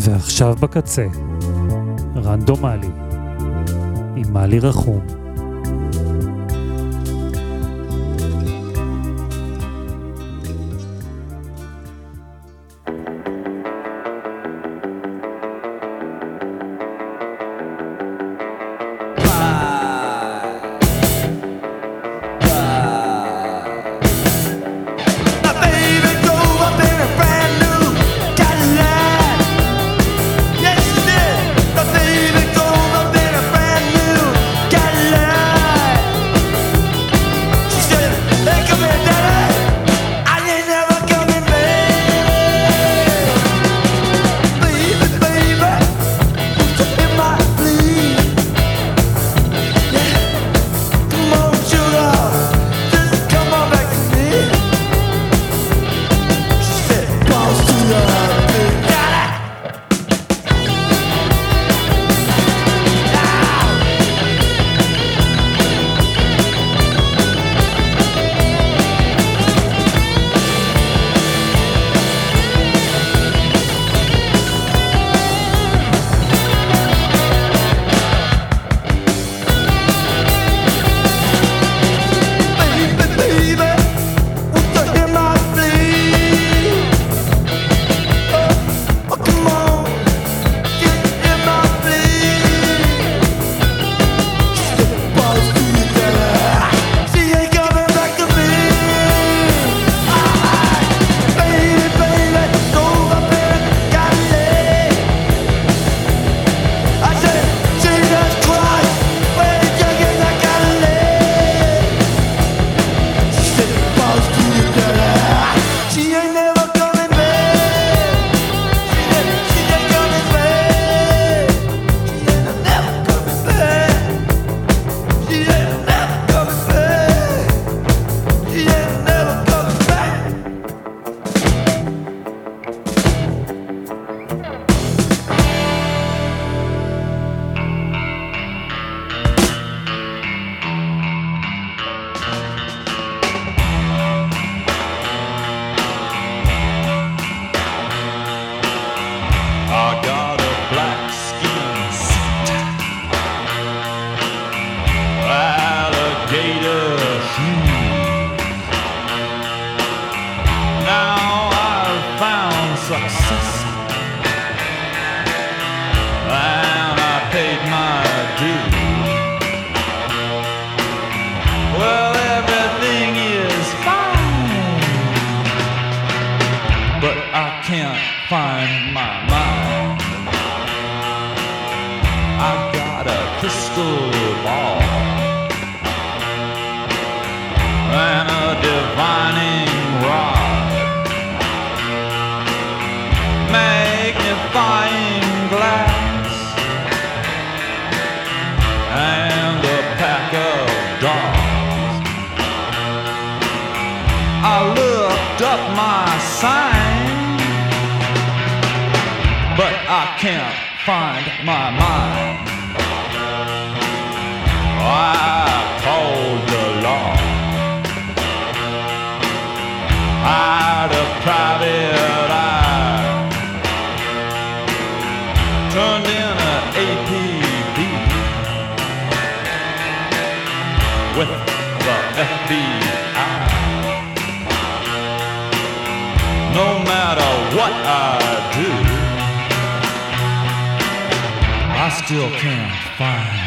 ועכשיו בקצה, רנדומלי, עם מלי רחום. sign, but I can't find my mind. I called the law I out of private. what I do, I still can't find.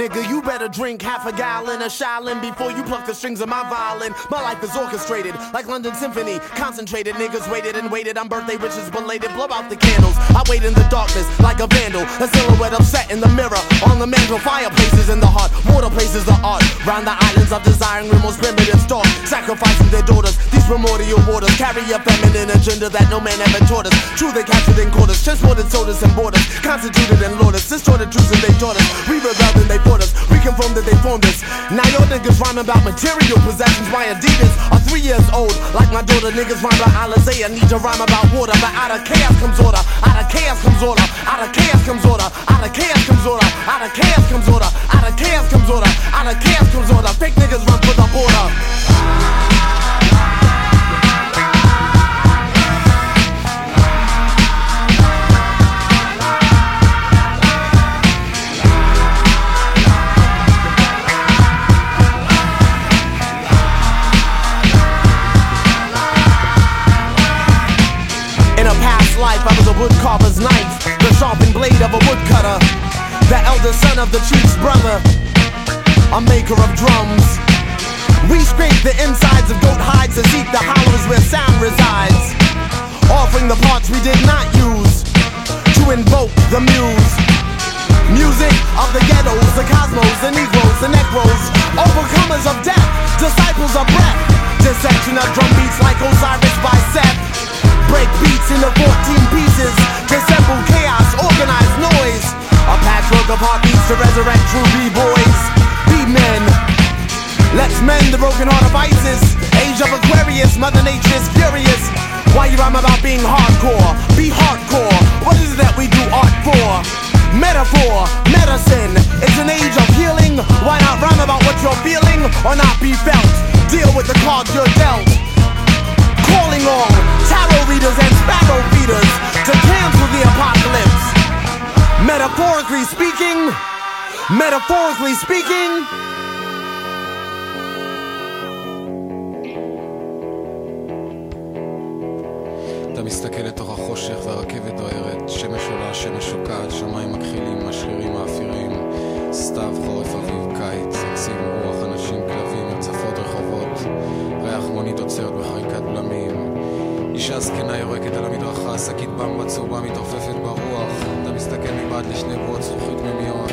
Nigga, you better drink half a gallon of Shaolin before you pluck the strings of my violin. My life is orchestrated like London Symphony. Concentrated, niggas waited and waited on birthday wishes belated. Blow out the candles. I wait in the darkness like a vandal. A silhouette upset in the mirror. On the mantle, fireplaces in the heart. Mortal places of art. Round the islands of desiring the most primitive stalk. Sacrificing their daughters. These primordial waters carry a feminine agenda that no man ever taught us. True, they captured in quarters. Transported sodas and borders. Constituted and lauders. Distorted truths and they taught us. We rebelled and they us. We confirmed that they formed us. Now your niggas rhyme about material possessions. My Adidas are three years old. Like my daughter, niggas rhyme about Alizé. need to rhyme about water. But out of chaos comes order. Out of chaos comes order. Out of chaos comes order. Out of chaos comes order. Out of chaos comes order. Out of chaos comes order. Out of chaos comes order. Fake niggas run for the border. The son of the chief's brother, a maker of drums. We scrape the insides of goat hides to seek the hollows where sound resides, offering the parts we did not use to invoke the muse. Music of the ghettos, the cosmos, the negroes, the necros, overcomers of death, disciples of breath, dissection of drum beats like Osiris by Seth break beats into 14 pieces. Dissemble chaos, organize noise. A patchwork of heartbeats to resurrect true B-boys. Be men. Let's mend the broken heart of ISIS. Age of Aquarius, Mother Nature is furious. Why you rhyme about being hardcore? Be hardcore. What is it that we do art for? Metaphor, medicine. It's an age of healing. Why not rhyme about what you're feeling or not be felt? Deal with the cards you're dealt calling all tarot readers and sparrow feeders to cancel the apocalypse. Metaphorically speaking, metaphorically speaking. אתה מסתכל לתוך החושך והרכבת דוהרת, שמש עולה, שמש שוקעת, שמיים מכחילים, משחירים מאפירים, סתיו, חורף, אביב, קיץ, עצים, רוח, אנשים, כלבים, הצפות רחובות, ריח מונית עוצרת בחריקת בלמים. אישה זקנה יורקת על המדרכה, שקית במבה צהובה מתעופפת ברוח. מסתכל מבעד לשני בועות זכוכית מימיות.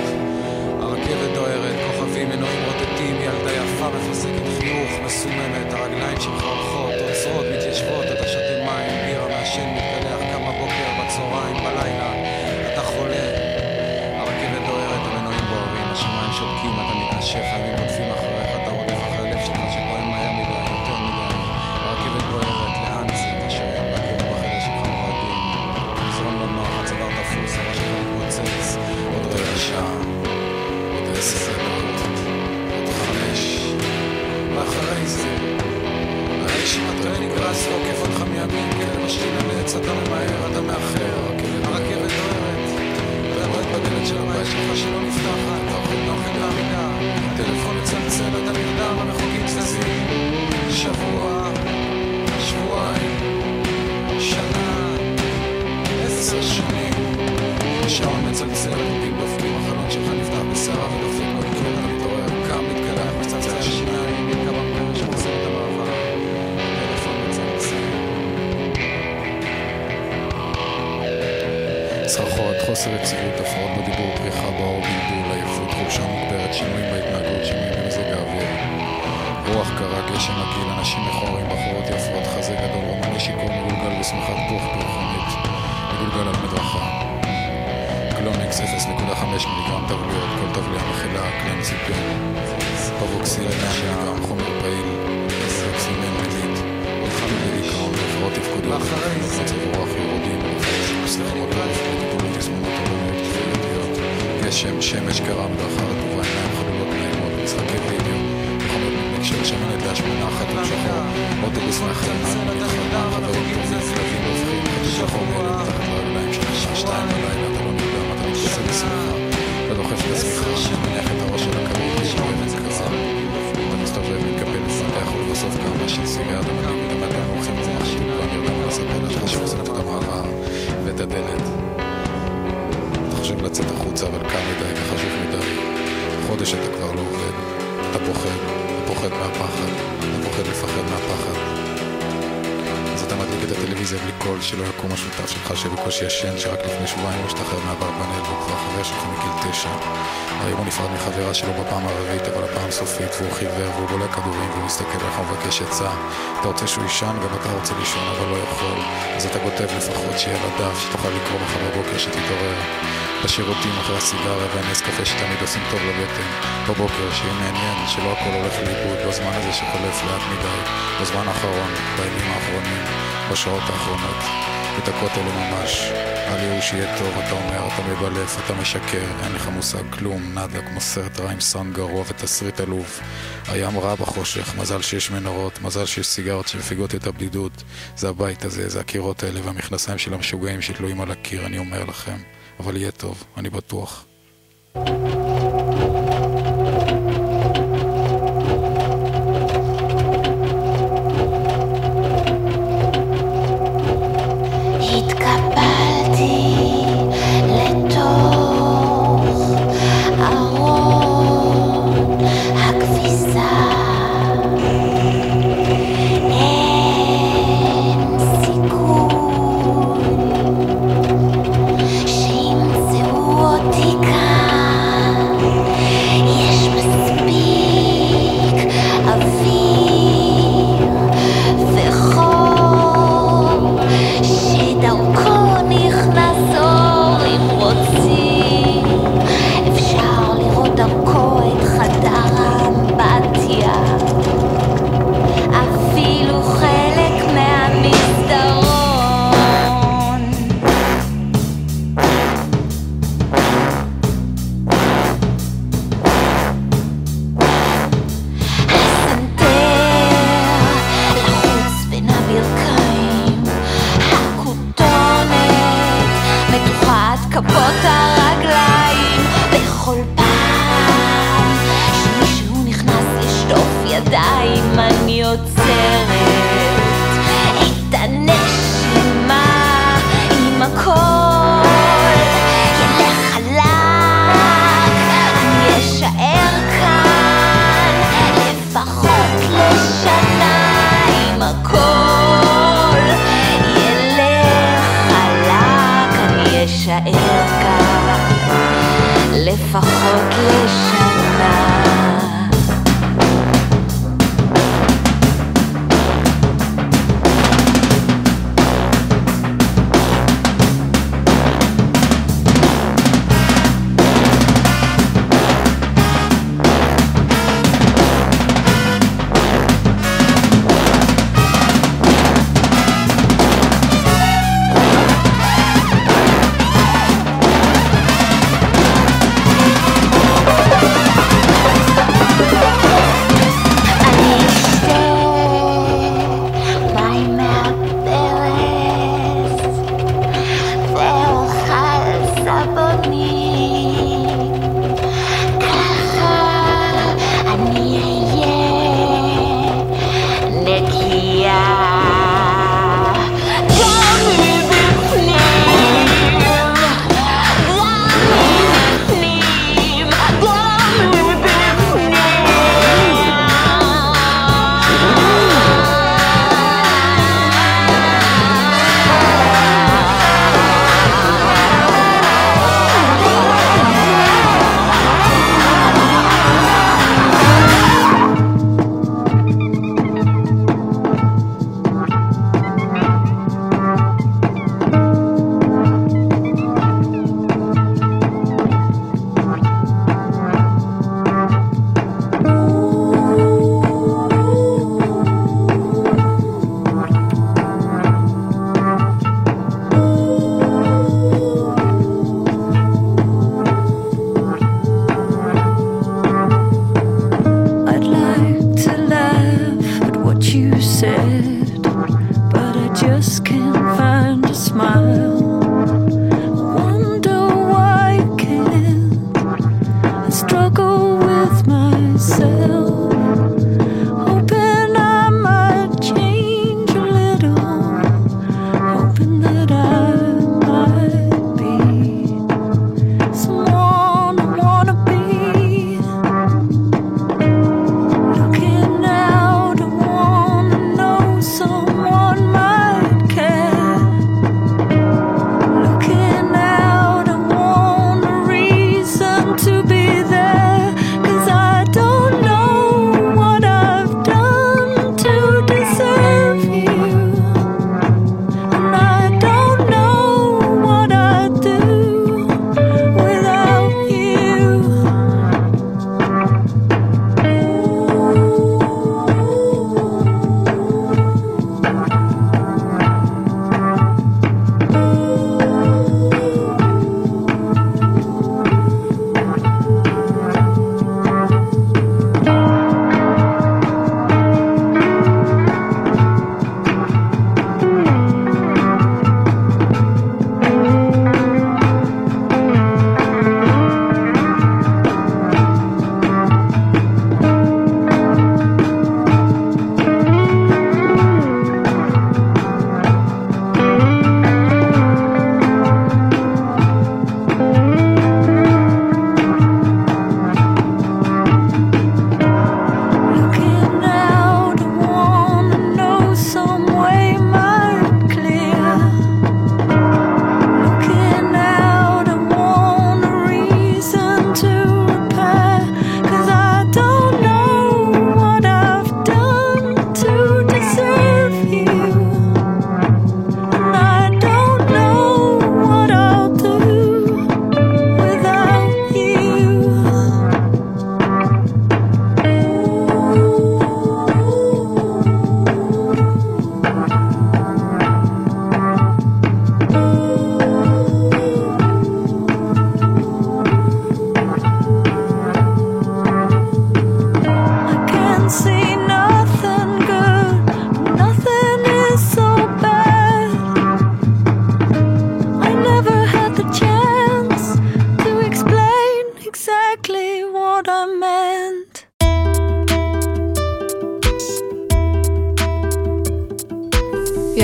הרכבת דוהרת, כוכבים, מנועים רוטטים, ילדה יפה מפסקת חיוך, מסוממת, הרגליים שלך הולכות, עוצרות, מתיישבות, שלך שבקושי ישן, שרק לפני שבועיים הוא השתחרר מהברבנל והוא כבר חבר שלך מגיל תשע. היום הוא נפרד מחברה שלו בפעם הרביעית, אבל הפעם סופית, והוא חיוור, והוא בולע כדורים, והוא מסתכל עליך ומבקש עצה. אתה רוצה שהוא יישן, גם אתה רוצה לישון, אבל לא יכול. אז אתה כותב לפחות שיהיה לדף, שתוכל לקרוא מחר בבוקר, שתתעורר. בשירותים אחרי הסיגריה והנס קפה שתמיד עושים טוב לבטן. בבוקר, שיהיה מעניין, שלא הכל הולך לאיבוד, בזמן הזה שחולף לאט מדי, בזמן האחרון, בימים האחרונים, בשעות האחרונות. בדקות אלה ממש. על ייאוש יהיה טוב, אתה אומר, אתה מבלף, אתה משקר, אין לך מושג כלום, נאדה כמו סרט רע עם סאונד גרוע ותסריט עלוב. הים רע בחושך, מזל שיש מנורות, מזל שיש סיגרות שמפיגות את הבדידות. זה הבית הזה, זה הקירות האלה והמכנסיים של המשוגעים שתלויים על הקיר, אני אומר לכם. אבל יהיה טוב, אני בטוח.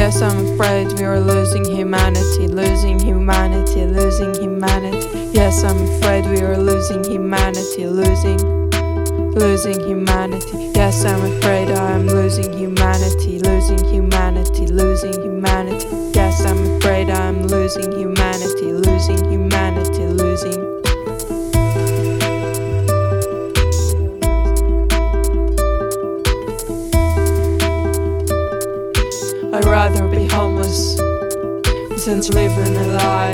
Yes, I'm afraid we are losing humanity, losing humanity, losing humanity. Yes, I'm afraid we are losing humanity, losing, losing humanity. Yes, I'm afraid I am losing humanity, losing humanity, losing humanity. Yes, I'm afraid I am losing humanity, losing humanity, losing. Rather be homeless than to live in a lie.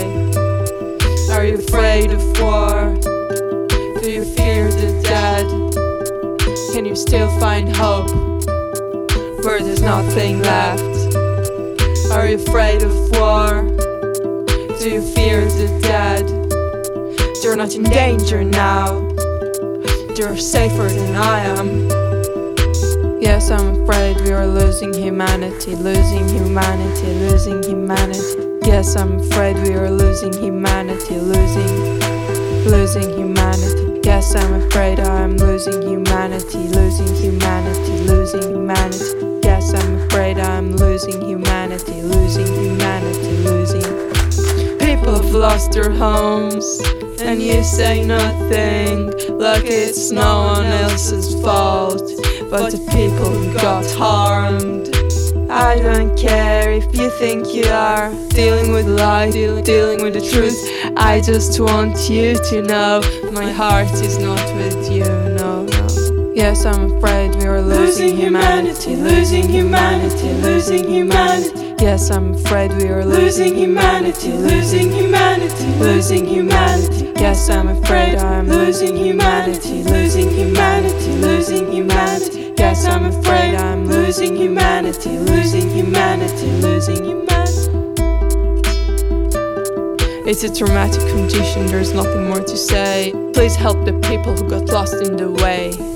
Are you afraid of war? Do you fear the dead? Can you still find hope where there's nothing left? Are you afraid of war? Do you fear the dead? You're not in danger now. You're safer than I am. Yes, I'm afraid we are losing humanity, losing humanity, losing humanity. Yes, I'm afraid we are losing humanity, losing, losing humanity. Yes, I'm afraid I am losing humanity, losing humanity, losing humanity. Yes, I'm afraid I am losing humanity, losing humanity, losing. People have lost their homes, and you say nothing, like it's no one else's fault but the people who got harmed. I don't care if you think you are dealing with lies, dealing, dealing with the truth. I just want you to know my heart is not with you. No, no. Yes, I'm afraid we are losing, humanity, losing humanity, losing humanity. Yes, I'm afraid we are losing humanity, losing humanity, losing humanity. Yes, I'm afraid I'm losing humanity, losing humanity, losing humanity. Yes, I'm afraid I'm losing humanity, losing humanity, losing humanity. It's a traumatic condition, there's nothing more to say. Please help the people who got lost in the way.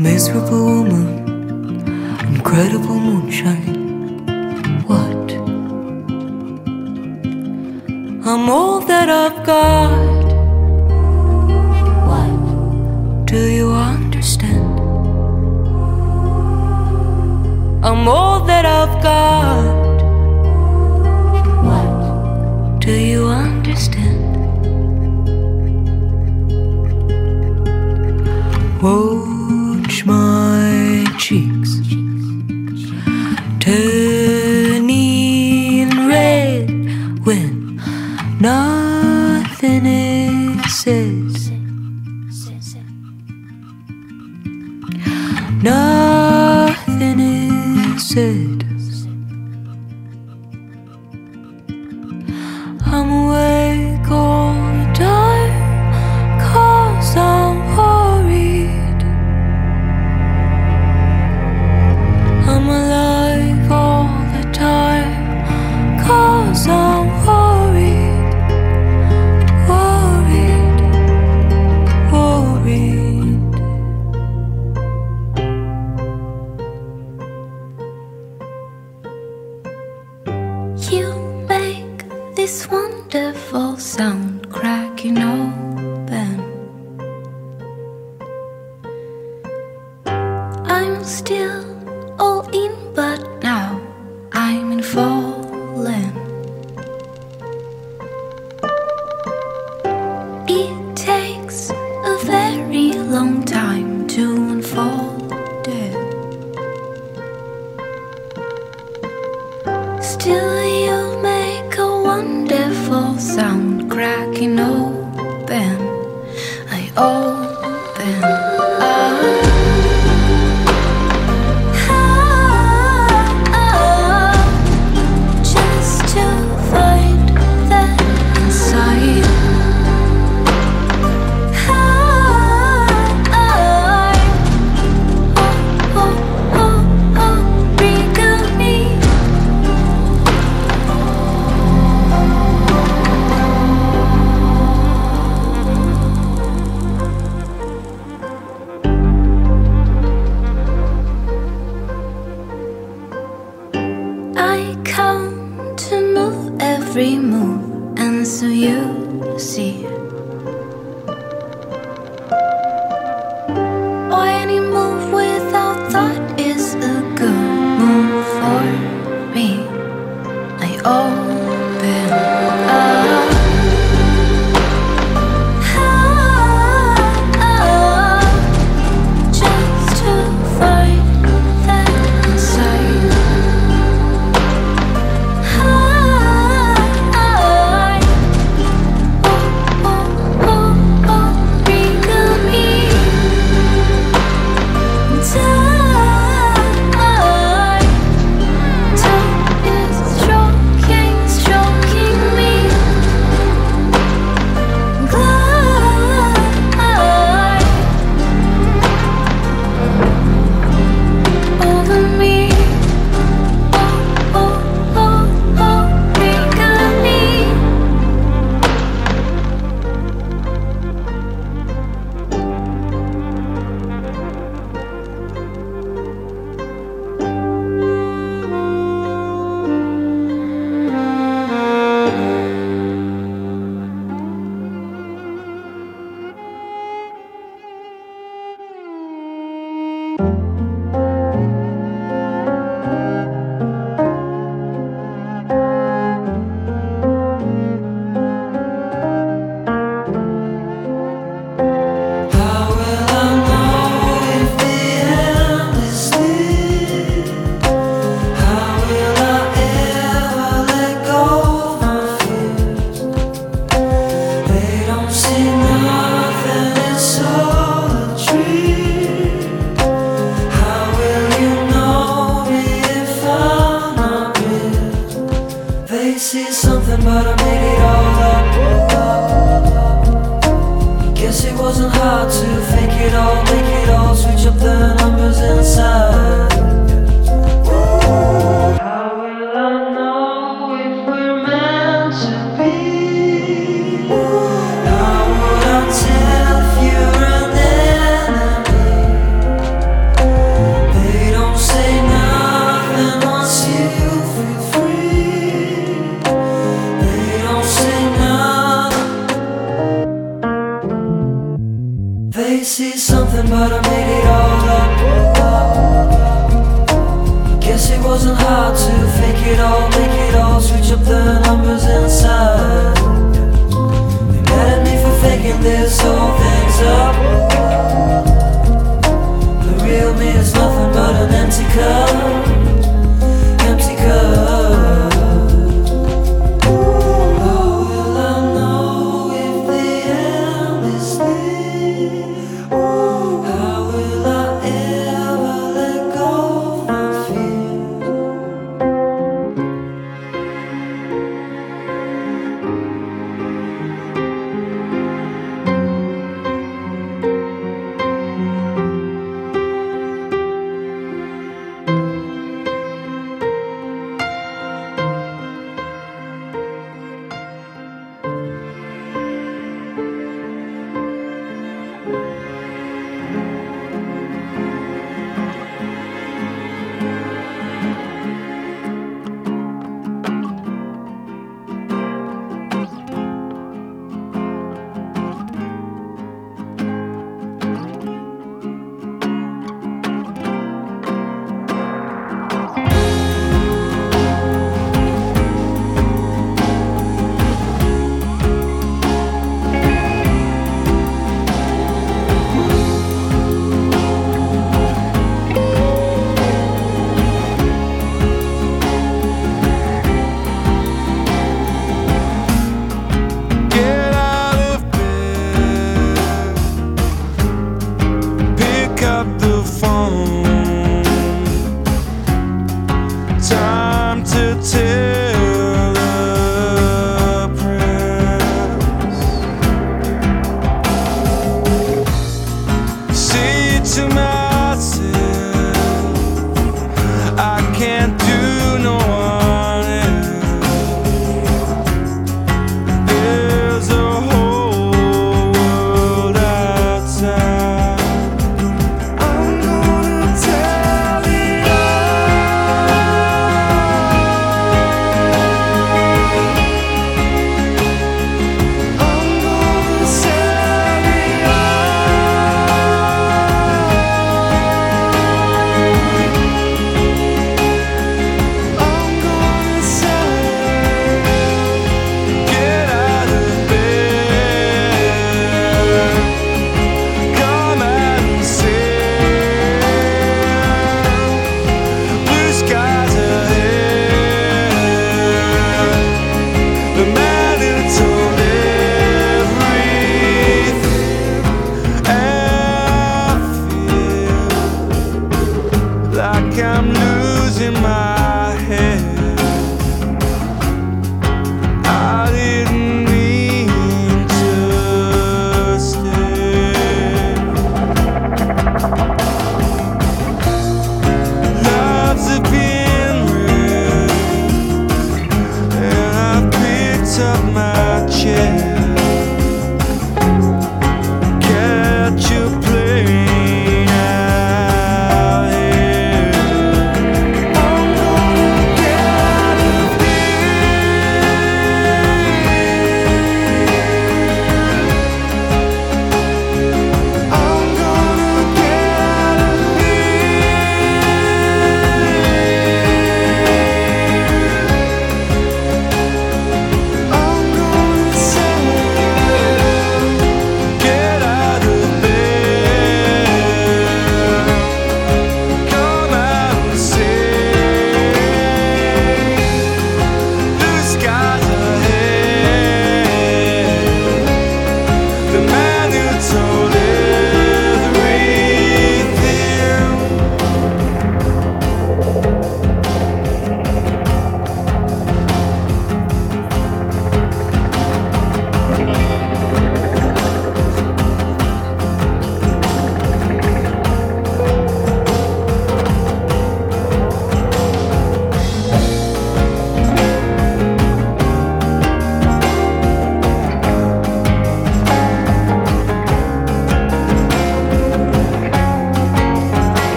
miserable woman, incredible moonshine. What? I'm all that I've got. What? Do you understand? I'm all that I've got. Still, you make a wonderful sound cracking open. I open.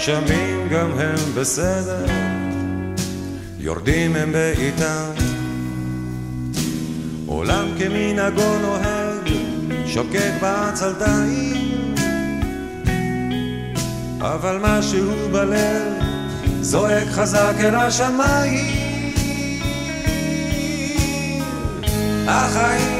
הגשמים גם הם בסדר יורדים הם בעיטם עולם כמנהגו נוהג שוקק בעצלתיים אבל משהו בלב זועק חזק אל השמיים. החיים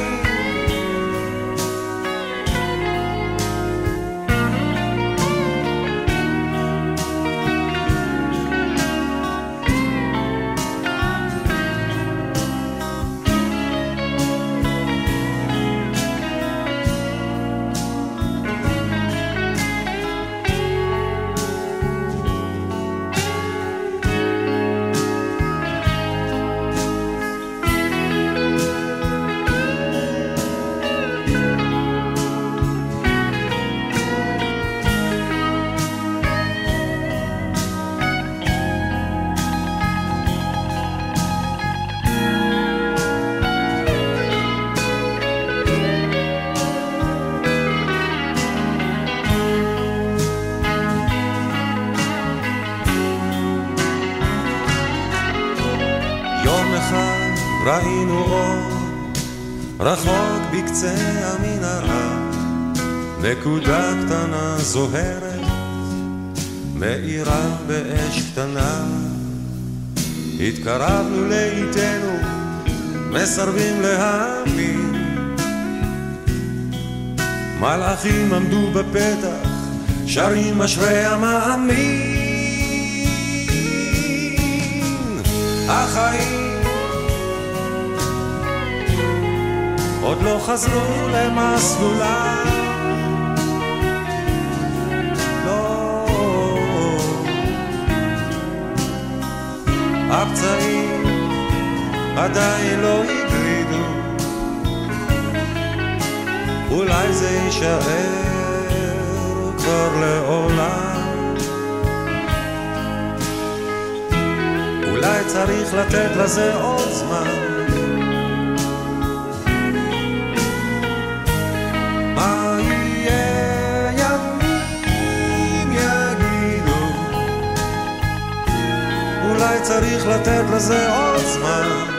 זוהרת מאירה באש קטנה. התקרבנו לאיתנו מסרבים להאמין. מלאכים עמדו בפתח שרים אשרי המאמין. החיים עוד לא חזרו למסלולם הפצעים עדיין לא הגלידו אולי זה יישאר כבר לעולם. אולי צריך לתת לזה עוד זמן אולי צריך לתת לזה עוד זמן